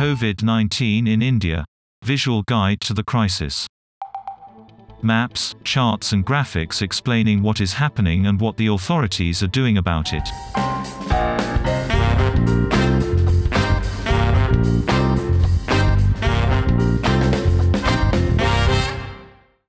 COVID 19 in India. Visual guide to the crisis. Maps, charts, and graphics explaining what is happening and what the authorities are doing about it.